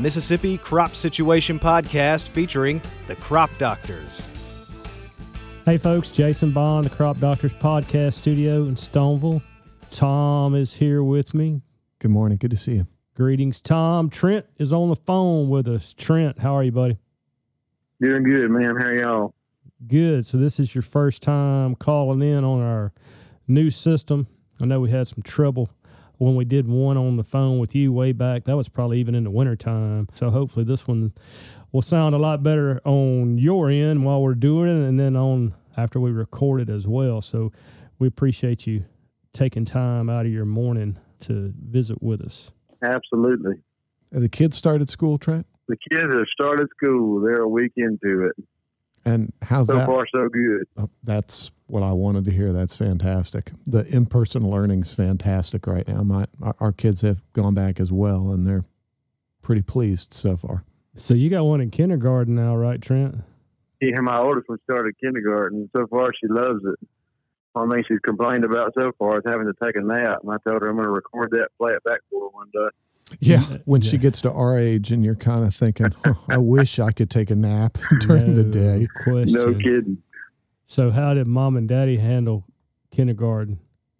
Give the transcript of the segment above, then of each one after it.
Mississippi Crop Situation Podcast featuring the Crop Doctors. Hey, folks, Jason Bond, the Crop Doctors Podcast Studio in Stoneville. Tom is here with me. Good morning. Good to see you. Greetings, Tom. Trent is on the phone with us. Trent, how are you, buddy? Doing good, man. How are y'all? Good. So, this is your first time calling in on our new system. I know we had some trouble when we did one on the phone with you way back. That was probably even in the wintertime. So, hopefully, this one will sound a lot better on your end while we're doing it and then on after we record it as well. So, we appreciate you taking time out of your morning to visit with us. Absolutely. Have the kids started school, Trent? The kids have started school. They're a week into it. And how's So that? So far, so good. Oh, that's what I wanted to hear. That's fantastic. The in-person learning's fantastic right now. My our, our kids have gone back as well, and they're pretty pleased so far. So, you got one in kindergarten now, right, Trent? Yeah, my oldest one started kindergarten. So far, she loves it. One thing she's complained about so far is having to take a nap. And I told her I'm going to record that, play it back for her one day. Yeah, when she gets to our age, and you're kind of thinking, "Oh, I wish I could take a nap during the day. Question. No kidding. So, how did mom and daddy handle kindergarten?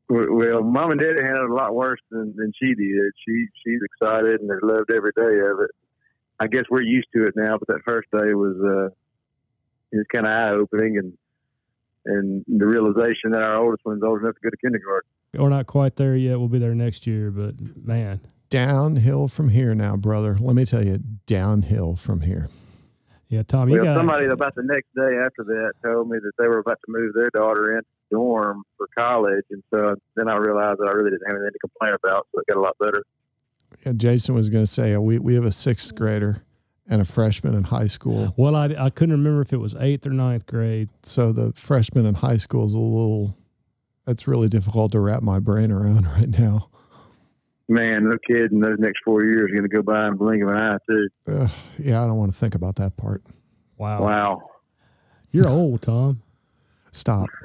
Well, mom and daddy handled it a lot worse than, than she did. She she's excited and they loved every day of it. I guess we're used to it now, but that first day was uh, it was kind of eye opening and and the realization that our oldest one's old enough to go to kindergarten. We're not quite there yet. We'll be there next year, but man, Downhill from here now, brother. Let me tell you, downhill from here. Yeah, Tom, you Well, got somebody about the next day after that told me that they were about to move their daughter into dorm for college, and so then I realized that I really didn't have anything to complain about, so it got a lot better. Yeah, Jason was going to say uh, we we have a sixth grader and a freshman in high school. Well, I, I couldn't remember if it was eighth or ninth grade. So the freshman in high school is a little. That's really difficult to wrap my brain around right now. Man, no kidding. Those next four years are going to go by in the blink of an eye, too. Ugh, yeah, I don't want to think about that part. Wow. Wow. You're old, Tom. Stop.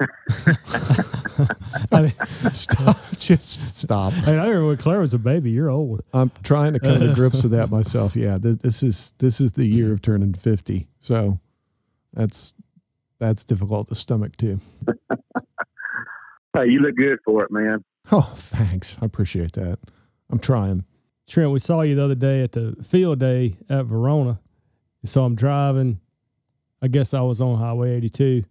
I, mean, Stop. Just stop. I remember when Claire was a baby. You're old. I'm trying to come to uh, grips with that myself. Yeah, th- this is this is the year of turning fifty. So that's that's difficult to stomach too. Hey, you look good for it, man. Oh, thanks. I appreciate that. I'm trying. Trent, we saw you the other day at the field day at Verona. So I'm driving. I guess I was on Highway 82,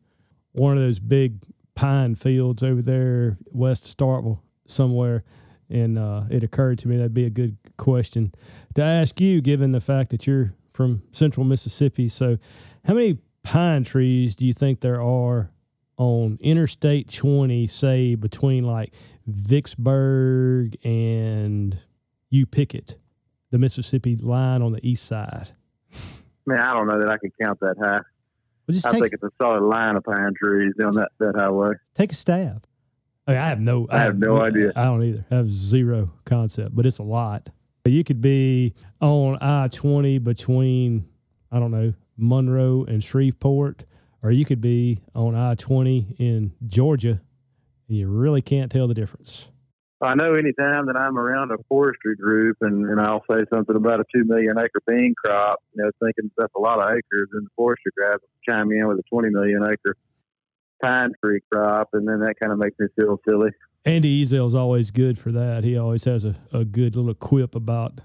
one of those big pine fields over there west of Starkville somewhere. And uh, it occurred to me that'd be a good question to ask you, given the fact that you're from central Mississippi. So, how many pine trees do you think there are on Interstate 20, say between like Vicksburg and you pick it, the Mississippi line on the east side? Man, I don't know that I can count that high. Well, I take think it's a solid line of pine trees down that, that highway. take a stab. I, mean, I have no. I have no idea. I don't either. I have zero concept, but it's a lot. You could be on I twenty between I don't know Monroe and Shreveport, or you could be on I twenty in Georgia, and you really can't tell the difference. I know anytime that I'm around a forestry group and, and I'll say something about a two million acre bean crop, you know, thinking that's a lot of acres, and the forestry guys chime in with a 20 million acre pine tree crop, and then that kind of makes me feel silly. Andy Ezell's always good for that. He always has a, a good little quip about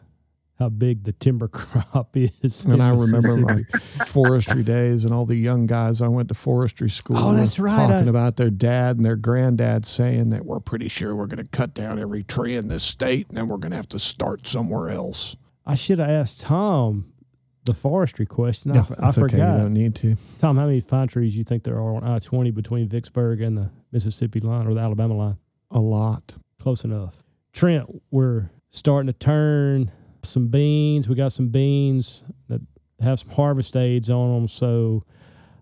how big the timber crop is. And I remember my forestry days and all the young guys I went to forestry school Oh, that's right. talking I- about their dad and their granddad saying that we're pretty sure we're going to cut down every tree in this state and then we're going to have to start somewhere else. I should have asked Tom the forestry question. No, I, I that's okay. You don't need to. Tom, how many pine trees do you think there are on I twenty between Vicksburg and the Mississippi line or the Alabama line? A lot. Close enough. Trent, we're starting to turn some beans. We got some beans that have some harvest aids on them, so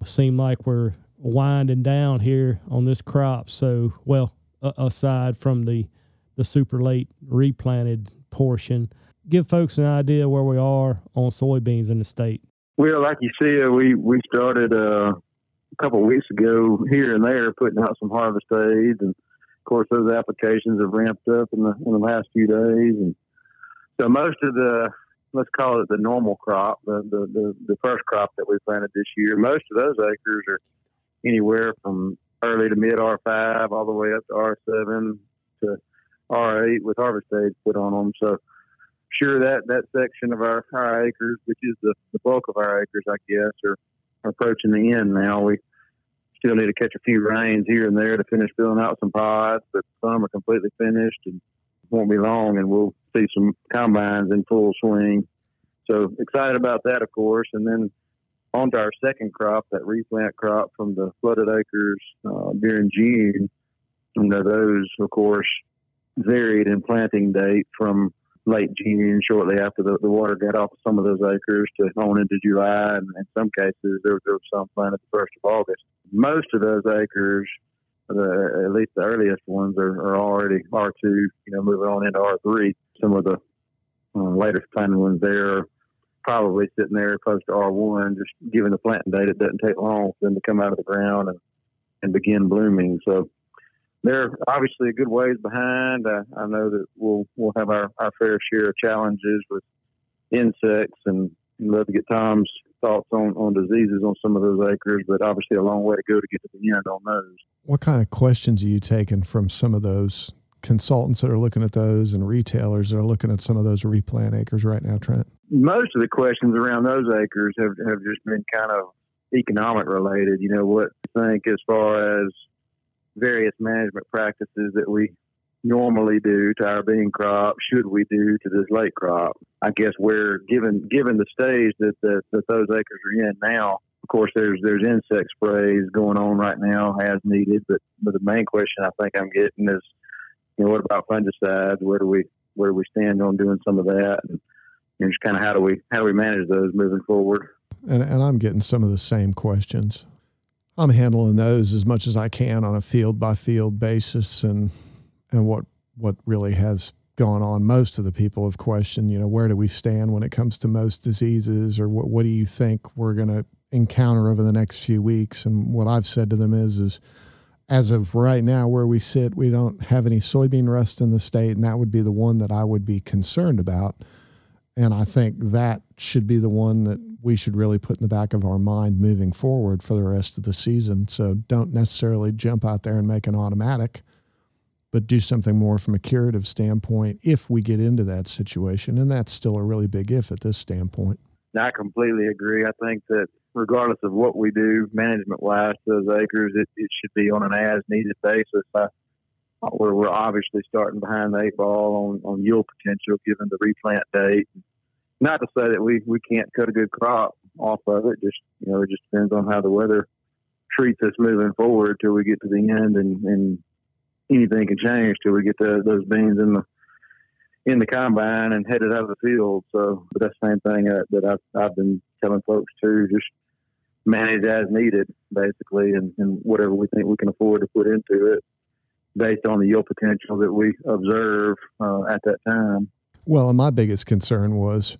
seem like we're winding down here on this crop. So, well, uh, aside from the the super late replanted portion, give folks an idea where we are on soybeans in the state. Well, like you said, we we started uh, a couple weeks ago here and there putting out some harvest aids, and of course those applications have ramped up in the in the last few days, and so most of the let's call it the normal crop, the, the, the, the first crop that we planted this year. Most of those acres are anywhere from early to mid R5 all the way up to R7 to R8 with harvest aids put on them. So sure that that section of our, our acres, which is the, the bulk of our acres, I guess, are, are approaching the end now. We still need to catch a few rains here and there to finish filling out some pods, but some are completely finished and won't be long, and we'll see some combines in full swing. So excited about that, of course, and then on to our second crop, that replant crop from the flooded acres uh, during June. And those, of course, varied in planting date from late June, shortly after the, the water got off some of those acres, to on into July, and in some cases there, there was some planted the first of August. Most of those acres, the, at least the earliest ones, are, are already R two, you know, moving on into R three. Some of the uh, later planted ones there probably sitting there close to R one. Just given the planting date, it doesn't take long for them to come out of the ground and and begin blooming. So they're obviously a good ways behind. I, know that we'll we'll have our, our fair share of challenges with insects, and love to get Tom's thoughts on, on diseases on some of those acres, but obviously a long way to go to get to the end on those. What kind of questions are you taking from some of those consultants that are looking at those and retailers that are looking at some of those replant acres right now, Trent? Most of the questions around those acres have, have just been kind of economic related. You know, what you think as far as various management practices that we normally do to our bean crop should we do to this late crop. I guess we're given given the stage that, that, that those acres are in now. Of course, there's there's insect sprays going on right now as needed, but but the main question I think I'm getting is, you know, what about fungicides? Where do we where do we stand on doing some of that? And, and just kind of how do we how do we manage those moving forward? And, and I'm getting some of the same questions. I'm handling those as much as I can on a field by field basis and and what what really has gone on. Most of the people have questioned, you know, where do we stand when it comes to most diseases or what what do you think we're going to encounter over the next few weeks? And what I've said to them is is as of right now where we sit, we don't have any soybean rust in the state and that would be the one that I would be concerned about. And I think that should be the one that we should really put in the back of our mind moving forward for the rest of the season. So don't necessarily jump out there and make an automatic, but do something more from a curative standpoint if we get into that situation. And that's still a really big if at this standpoint. I completely agree. I think that regardless of what we do management wise those acres, it, it should be on an as needed basis. I, we're, we're obviously starting behind the eight ball on, on yield potential given the replant date not to say that we, we can't cut a good crop off of it. Just you know, it just depends on how the weather treats us moving forward till we get to the end, and, and anything can change till we get to those beans in the in the combine and headed out of the field. So, but that's the same thing that, that I've, I've been telling folks too. Just manage as needed, basically, and, and whatever we think we can afford to put into it, based on the yield potential that we observe uh, at that time. Well, and my biggest concern was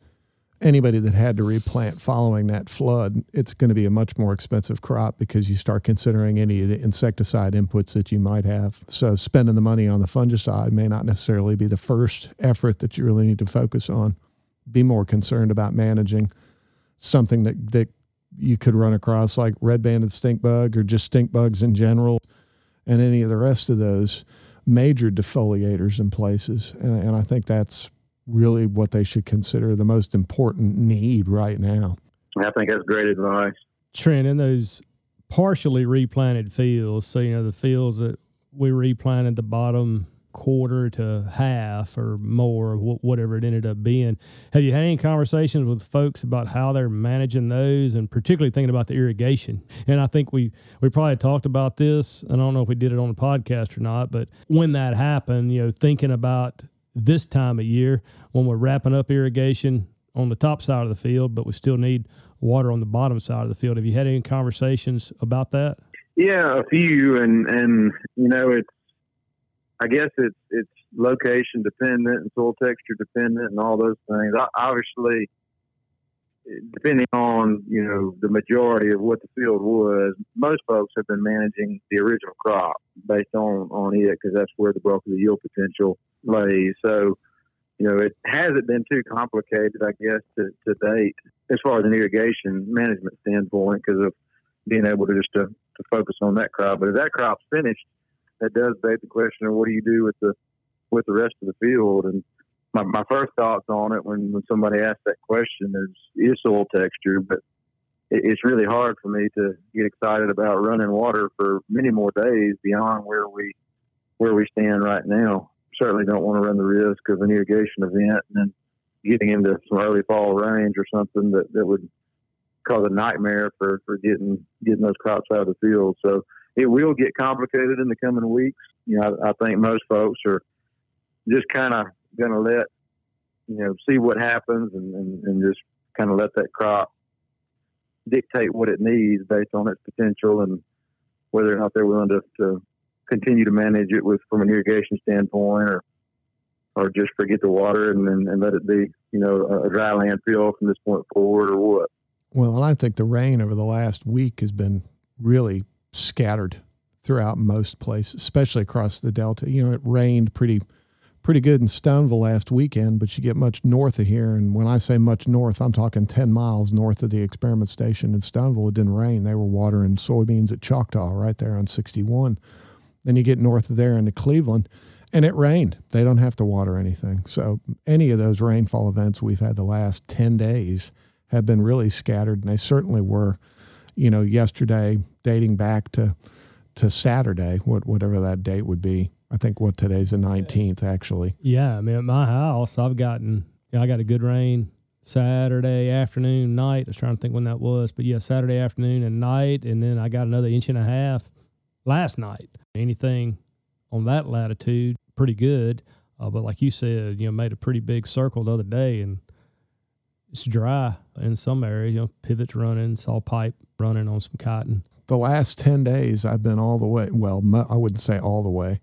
anybody that had to replant following that flood, it's going to be a much more expensive crop because you start considering any of the insecticide inputs that you might have. So spending the money on the fungicide may not necessarily be the first effort that you really need to focus on. Be more concerned about managing something that, that you could run across like red banded stink bug or just stink bugs in general and any of the rest of those major defoliators in places. And, and I think that's really what they should consider the most important need right now. I think that's great advice. Trent, in those partially replanted fields, so you know the fields that we replanted the bottom quarter to half or more of whatever it ended up being. Have you had any conversations with folks about how they're managing those and particularly thinking about the irrigation? And I think we, we probably talked about this. I don't know if we did it on the podcast or not, but when that happened, you know, thinking about this time of year when we're wrapping up irrigation on the top side of the field, but we still need water on the bottom side of the field. Have you had any conversations about that? Yeah, a few, and and you know it's I guess it's it's location dependent and soil texture dependent and all those things. Obviously, depending on you know the majority of what the field was, most folks have been managing the original crop based on on it because that's where the bulk of the yield potential lays. So you know, it hasn't been too complicated, I guess, to, to date as far as an irrigation management standpoint because of being able to just to, to focus on that crop. But if that crop's finished, that does beg the question of what do you do with the with the rest of the field? And my, my first thoughts on it when, when somebody asks that question is is soil texture, but it, it's really hard for me to get excited about running water for many more days beyond where we where we stand right now. Certainly don't want to run the risk of an irrigation event and then getting into some early fall rains or something that, that would cause a nightmare for, for getting getting those crops out of the field. So it will get complicated in the coming weeks. You know, I, I think most folks are just kind of going to let you know see what happens and, and, and just kind of let that crop dictate what it needs based on its potential and whether or not they're willing to, to continue to manage it with from an irrigation standpoint or or just forget the water and, and, and let it be, you know, a dry land field from this point forward or what? Well, and I think the rain over the last week has been really scattered throughout most places, especially across the Delta. You know, it rained pretty pretty good in Stoneville last weekend, but you get much north of here. And when I say much north, I'm talking 10 miles north of the experiment station in Stoneville. It didn't rain. They were watering soybeans at Choctaw right there on 61. Then you get north of there into Cleveland, and it rained. They don't have to water anything. So any of those rainfall events we've had the last 10 days have been really scattered, and they certainly were, you know, yesterday dating back to to Saturday, whatever that date would be I think what today's the 19th actually. Yeah, I mean at my house I've gotten I got a good rain Saturday afternoon, night. I was trying to think when that was, but yeah, Saturday afternoon and night, and then I got another inch and a half last night. Anything on that latitude, pretty good. Uh, but like you said, you know, made a pretty big circle the other day, and it's dry in some areas. You know, pivots running, saw pipe running on some cotton. The last ten days, I've been all the way. Well, I wouldn't say all the way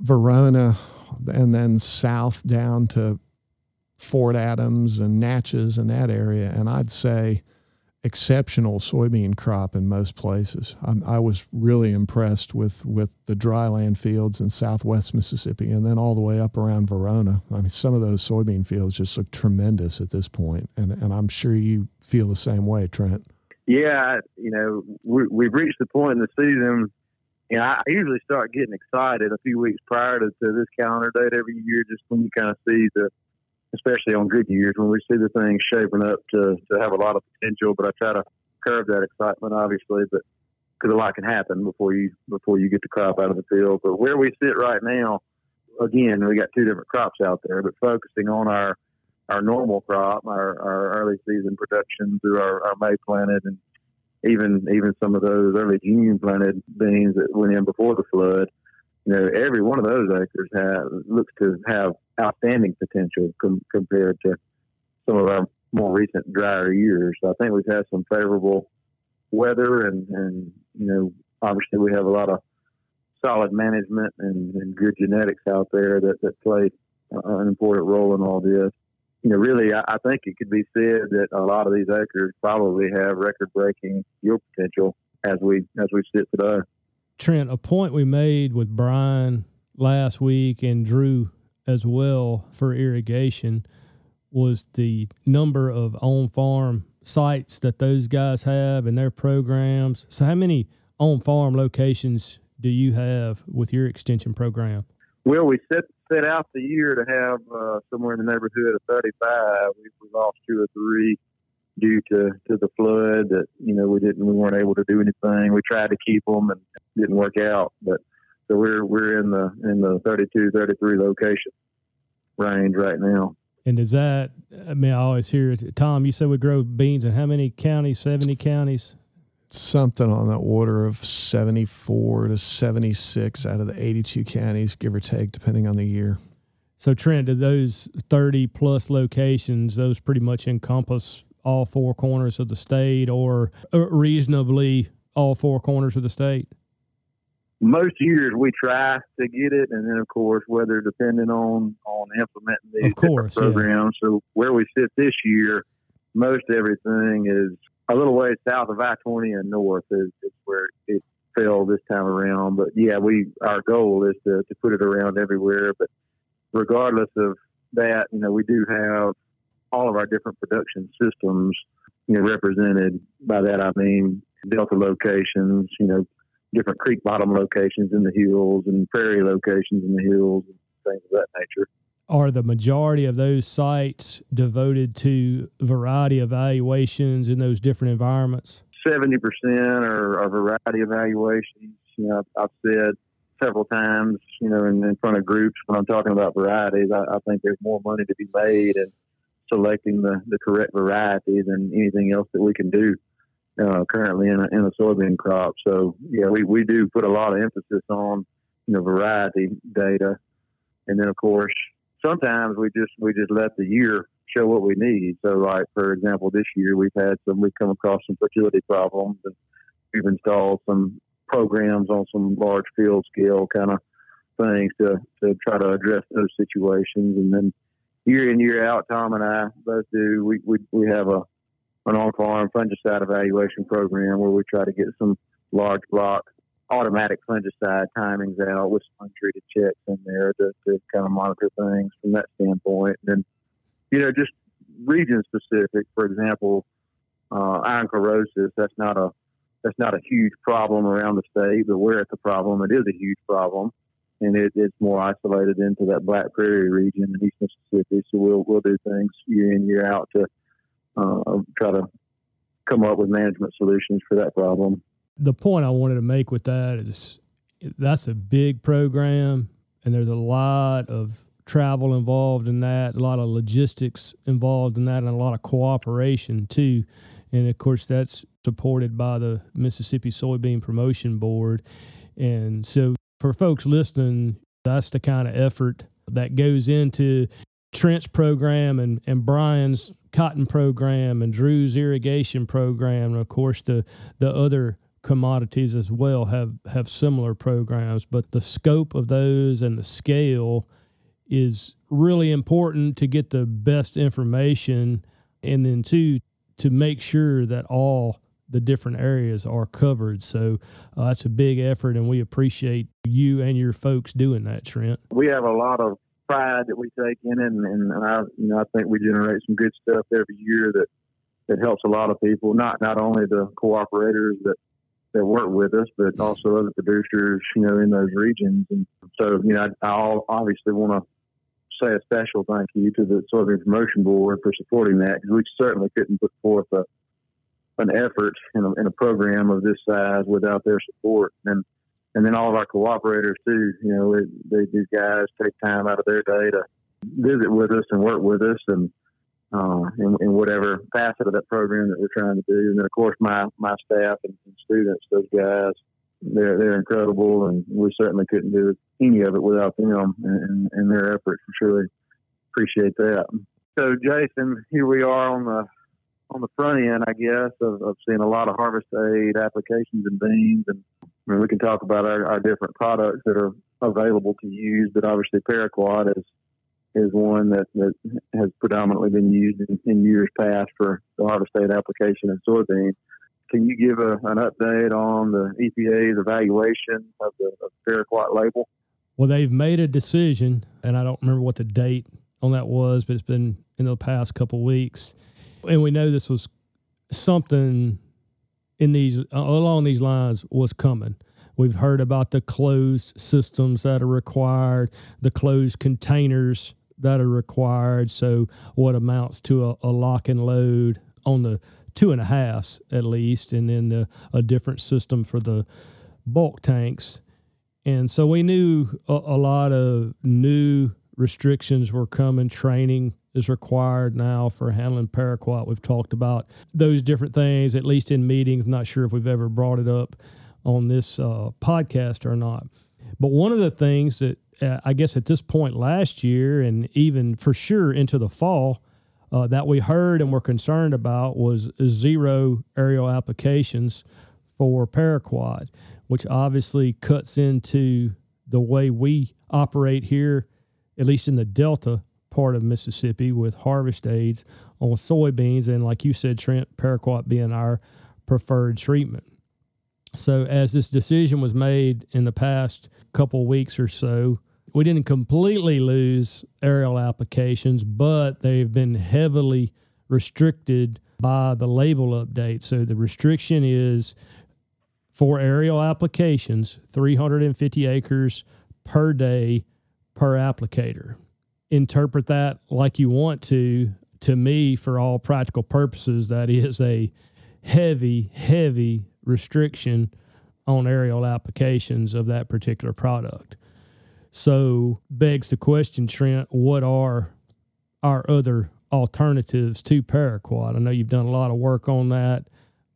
Verona and then south down to Fort Adams and Natchez and that area. And I'd say exceptional soybean crop in most places. I'm, i was really impressed with, with the dryland fields in southwest Mississippi and then all the way up around Verona. I mean, some of those soybean fields just look tremendous at this point, and, and I'm sure you feel the same way, Trent. Yeah, you know, we, we've reached the point in the season you know, I usually start getting excited a few weeks prior to, to this calendar date every year, just when you kind of see the, especially on good years, when we see the thing shaping up to, to have a lot of potential. But I try to curb that excitement, obviously, but because a lot can happen before you before you get the crop out of the field. But where we sit right now, again, we got two different crops out there, but focusing on our our normal crop, our, our early season production through our, our May planted and even even some of those early June planted beans that went in before the flood, you know, every one of those acres have looks to have outstanding potential com- compared to some of our more recent drier years. So I think we've had some favorable weather, and and you know, obviously we have a lot of solid management and, and good genetics out there that that play an important role in all this you know, really, I, I think it could be said that a lot of these acres probably have record-breaking yield potential as we as we sit today. Trent, a point we made with Brian last week and Drew as well for irrigation was the number of on-farm sites that those guys have in their programs. So, how many on-farm locations do you have with your extension program? Well, we set set out the year to have uh, somewhere in the neighborhood of 35. We, we lost two or three due to, to the flood that, you know, we didn't, we weren't able to do anything. We tried to keep them and didn't work out, but so we're, we're in the, in the 32, 33 location range right now. And is that, I mean, I always hear it. Tom, you said we grow beans in how many counties? 70 counties? something on the order of 74 to 76 out of the 82 counties, give or take, depending on the year. So, Trent, do those 30 plus locations, those pretty much encompass all four corners of the state or uh, reasonably all four corners of the state? Most years we try to get it, and then of course weather depending on on implementing these of course, programs. Yeah. So where we sit this year, most everything is a little ways south of I twenty and north is, is where it fell this time around. But yeah, we our goal is to, to put it around everywhere. But regardless of that, you know, we do have all of our different production systems, you know, represented. By that I mean Delta locations, you know, different creek bottom locations in the hills and prairie locations in the hills and things of that nature. Are the majority of those sites devoted to variety evaluations in those different environments? Seventy percent are, are variety evaluations. You know, I've, I've said several times, you know, in, in, front of groups when I'm talking about varieties, I, I think there's more money to be made in selecting the, the correct variety than anything else that we can do uh, currently in a, in a soybean crop. So yeah, we, we do put a lot of emphasis on you know variety data, and then of course sometimes we just we just let the year show what we need. So like for example, this year we've had some we've come across some fertility problems, and we've installed some programs on some large field scale kind of things to to try to address those situations, and then year in year out, Tom and I both do. We we we have a an on-farm fungicide evaluation program where we try to get some large block automatic fungicide timings out with some untreated checks in there to, to kind of monitor things from that standpoint. And then, you know, just region specific, for example, uh, iron chlorosis, that's not a that's not a huge problem around the state, but where it's a problem, it is a huge problem, and it, it's more isolated into that Black Prairie region in East Mississippi. So we'll we'll do things year in year out to uh, try to come up with management solutions for that problem. The point I wanted to make with that is that's a big program, and there's a lot of travel involved in that, a lot of logistics involved in that, and a lot of cooperation too. And of course, that's supported by the Mississippi Soybean Promotion Board. And so, for folks listening, that's the kind of effort that goes into Trent's program and, and Brian's cotton program and Drew's irrigation program, and of course the the other commodities as well have have similar programs. But the scope of those and the scale is really important to get the best information, and then two to make sure that all the different areas are covered. So uh, that's a big effort, and we appreciate you and your folks doing that, Trent. We have a lot of pride that we take in it, and, and I, you know, I think we generate some good stuff every year that that helps a lot of people. Not not only the cooperators that that work with us, but also other producers, you know, in those regions. And so, you know, I, I obviously want to say a special thank you to the Soybean Promotion Board for supporting that because we certainly couldn't put forth a, an effort in a, in a program of this size without their support. And and then all of our cooperators too. You know, they, these guys take time out of their day to visit with us and work with us, and uh, in, in, whatever facet of that program that we're trying to do. And then, of course, my my staff and, and students, those guys, they're they're incredible, and we certainly couldn't do any of it without them and, and their efforts. For sure, appreciate that. So, Jason, here we are on the on the front end, I guess, of, of seeing a lot of harvest aid applications and beans. And I mean, we can talk about our, our different products that are available to use, but obviously Paraquat is is one that, that has predominantly been used in, in years past for the harvest aid application in soybean. Can you give a, an update on the EPA's evaluation of the, of the Paraquat label? Well, they've made a decision, and I don't remember what the date on that was, but it's been in the past couple weeks and we know this was something in these uh, along these lines was coming. We've heard about the closed systems that are required, the closed containers that are required. So, what amounts to a, a lock and load on the two and a halfs at least, and then the, a different system for the bulk tanks. And so we knew a, a lot of new restrictions were coming, training is required now for handling paraquat. We've talked about those different things, at least in meetings. I'm not sure if we've ever brought it up on this uh, podcast or not. But one of the things that uh, I guess at this point last year, and even for sure into the fall, uh, that we heard and were concerned about was zero aerial applications for paraquat, which obviously cuts into the way we operate here, at least in the Delta part of Mississippi with harvest aids on soybeans, and like you said, Trent, paraquat being our preferred treatment. So, as this decision was made in the past couple weeks or so, we didn't completely lose aerial applications, but they've been heavily restricted by the label update. So the restriction is for aerial applications 350 acres per day per applicator. Interpret that like you want to. To me, for all practical purposes, that is a heavy, heavy restriction on aerial applications of that particular product. So, begs the question, Trent, what are our other alternatives to paraquat? I know you've done a lot of work on that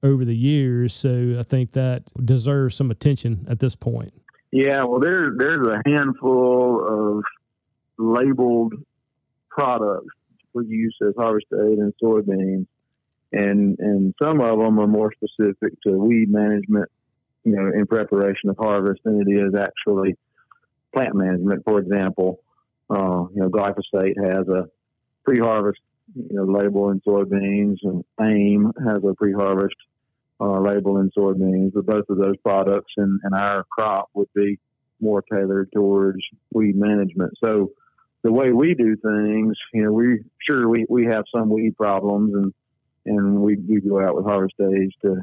over the years, so I think that deserves some attention at this point. Yeah, well, there's there's a handful of labeled products for use as harvest aid in soybeans, and and some of them are more specific to weed management, you know, in preparation of harvest than it is actually plant management. For example, uh, you know, glyphosate has a pre-harvest you know label in soybeans, and AIM has a pre-harvest uh, label in soybeans. But both of those products and, and our crop would be more tailored towards weed management. So the way we do things, you know, we sure we, we have some weed problems and and we, we go out with harvest aids to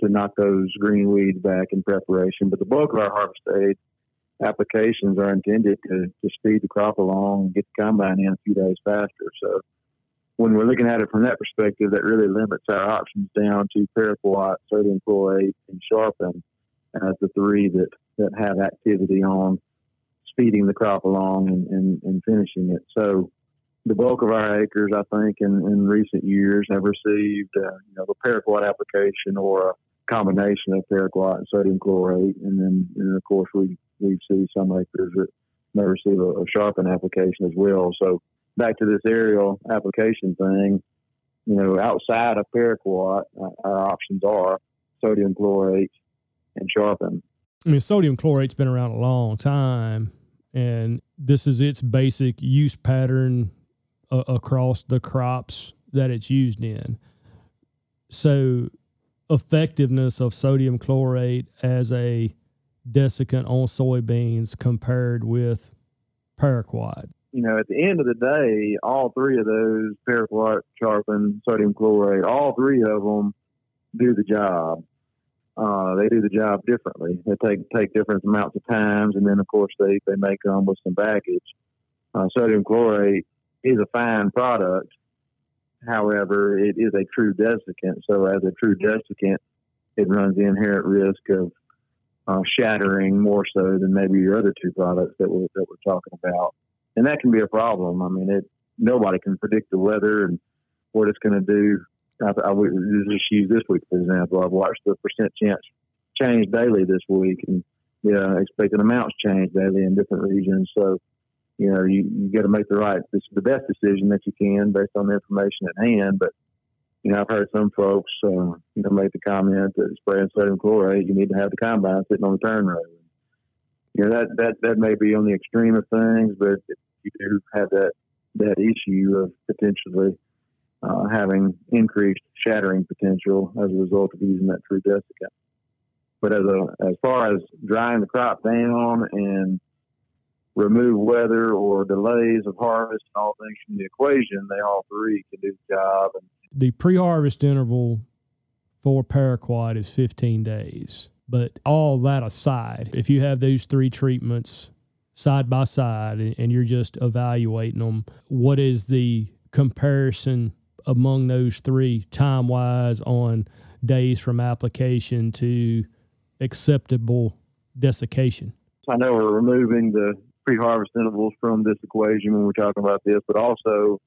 to knock those green weeds back in preparation. But the bulk of our harvest aid applications are intended to, to speed the crop along and get the combine in a few days faster. So when we're looking at it from that perspective, that really limits our options down to paraquat, sodium chlorate, and sharpen as the three that, that have activity on speeding the crop along and, and, and finishing it. So the bulk of our acres, I think, in, in recent years have received, uh, you know, the paraquat application or a combination of paraquat and sodium chlorate, and then, and of course, we we see some acres that may receive a, a sharpen application as well. So back to this aerial application thing, you know, outside of paraquat, uh, our options are sodium chlorate and sharpen. I mean, sodium chlorate's been around a long time, and this is its basic use pattern uh, across the crops that it's used in. So, effectiveness of sodium chlorate as a desiccant on soybeans compared with paraquat? You know, at the end of the day, all three of those, paraquat, sharpen, sodium chlorate, all three of them do the job. Uh, they do the job differently. They take take different amounts of times, and then of course they they make them with some baggage. Uh, sodium chlorate is a fine product. However, it is a true desiccant. So, as a true desiccant, it runs the inherent risk of uh, shattering more so than maybe your other two products that we're that we're talking about, and that can be a problem. I mean, it nobody can predict the weather and what it's going to do. I, I would just use this week for example. I've watched the percent chance change daily this week, and yeah, expecting amounts change daily in different regions. So, you know, you, you got to make the right, the best decision that you can based on the information at hand. But you know, I've heard some folks, uh, you know, make the comment that spraying sodium chlorate, you need to have the combine sitting on the turn row. You know, that, that, that may be on the extreme of things, but you do have that, that issue of potentially uh, having increased shattering potential as a result of using that true desiccant. But as a, as far as drying the crop down and remove weather or delays of harvest and all things from the equation, they all three can do the job. The pre-harvest interval for paraquat is 15 days. But all that aside, if you have those three treatments side by side and you're just evaluating them, what is the comparison among those three time wise on days from application to acceptable desiccation? I know we're removing the pre harvest intervals from this equation when we're talking about this, but also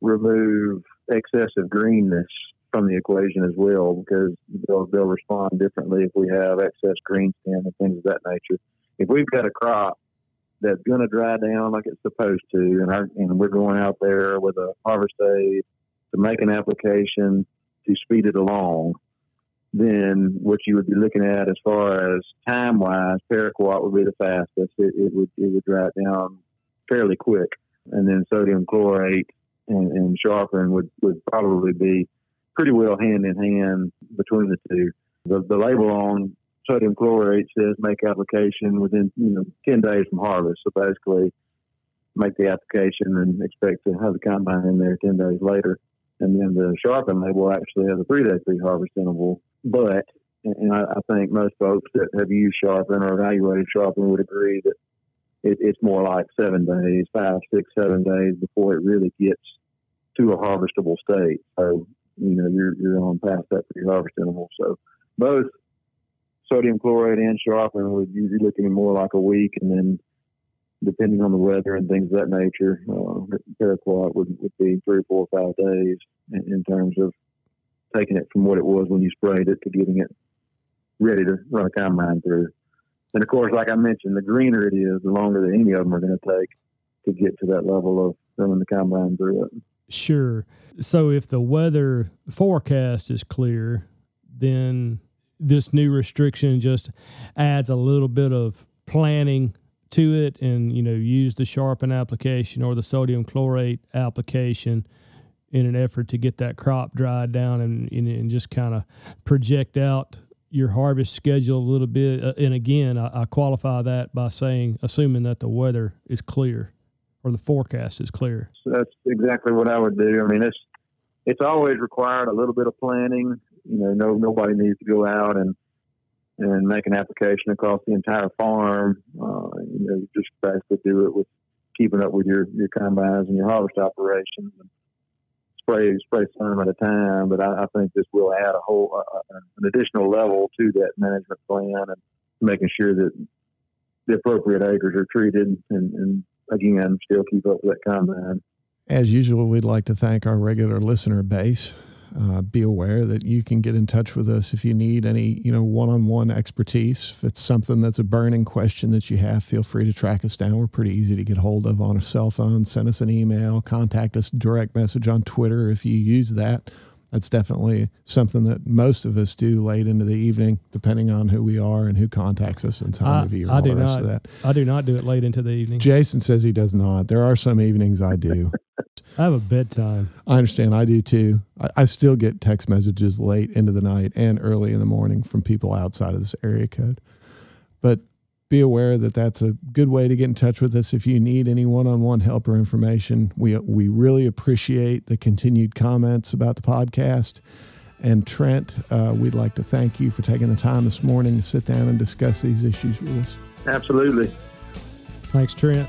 remove excessive greenness from the equation as well because they'll, they'll respond differently if we have excess green stem and things of that nature. If we've got a crop that's going to dry down like it's supposed to, and, our, and we're going out there with a harvest aid to make an application to speed it along, then what you would be looking at as far as time wise, paraquat would be the fastest. It, it would it would dry down fairly quick, and then sodium chlorate and, and sharpen would, would probably be pretty well hand in hand between the two. The, the label on sodium chlorate says make application within you know 10 days from harvest. So basically, make the application and expect to have the combine in there 10 days later. And then the sharpen label actually has a three day pre harvest interval. But, and I, I, think most folks that have used sharpen or evaluated sharpen would agree that it, it's more like seven days, five, six, seven days before it really gets to a harvestable state. So, you know, you're, you're on past that pre harvest interval. So, both sodium chlorate and sharpen would usually look looking more like a week and then depending on the weather and things of that nature, uh, paraquat would, would be three, four, five days in, in, terms of taking it from what it was when you sprayed it to getting it ready to run a combine through. And of course, like I mentioned, the greener it is, the longer that any of them are going to take to get to that level of running the combine through it. Sure. So if the weather forecast is clear, then this new restriction just adds a little bit of planning to it and you know use the sharpen application or the sodium chlorate application in an effort to get that crop dried down and, and, and just kind of project out your harvest schedule a little bit. Uh, and again, I, I, qualify that by saying, assuming that the weather is clear or the forecast is clear. So that's exactly what I would do. I mean, it's it's always required a little bit of planning. You know, no nobody needs to go out and and make an application across the entire farm. Uh, you know, you just basically do it with keeping up with your, your combines and your harvest operations and spray spray some at a time. But I, I think this will add a whole uh, uh, an additional level to that management plan and making sure that the appropriate acres are treated and, and again still keep up with that combine. As usual, we'd like to thank our regular listener base uh, be aware that you can get in touch with us if you need any, you know, one-on-one expertise. If it's something that's a burning question that you have, feel free to track us down. We're pretty easy to get hold of on a cell phone. Send us an email, contact us direct message on Twitter if you use that that's definitely something that most of us do late into the evening, depending on who we are and who contacts us and time I, of year. I do not. I do not do it late into the evening. Jason says he does not. There are some evenings I do. I have a bedtime. I understand. I do too. I, I, still get text messages late into the night and early in the morning from people outside of this area code. But be aware that that's a good way to get in touch with us if you need any one-on-one help or information. We we really appreciate the continued comments about the podcast. And Trent, uh, we'd like to thank you for taking the time this morning to sit down and discuss these issues with us. Absolutely. Thanks, Trent.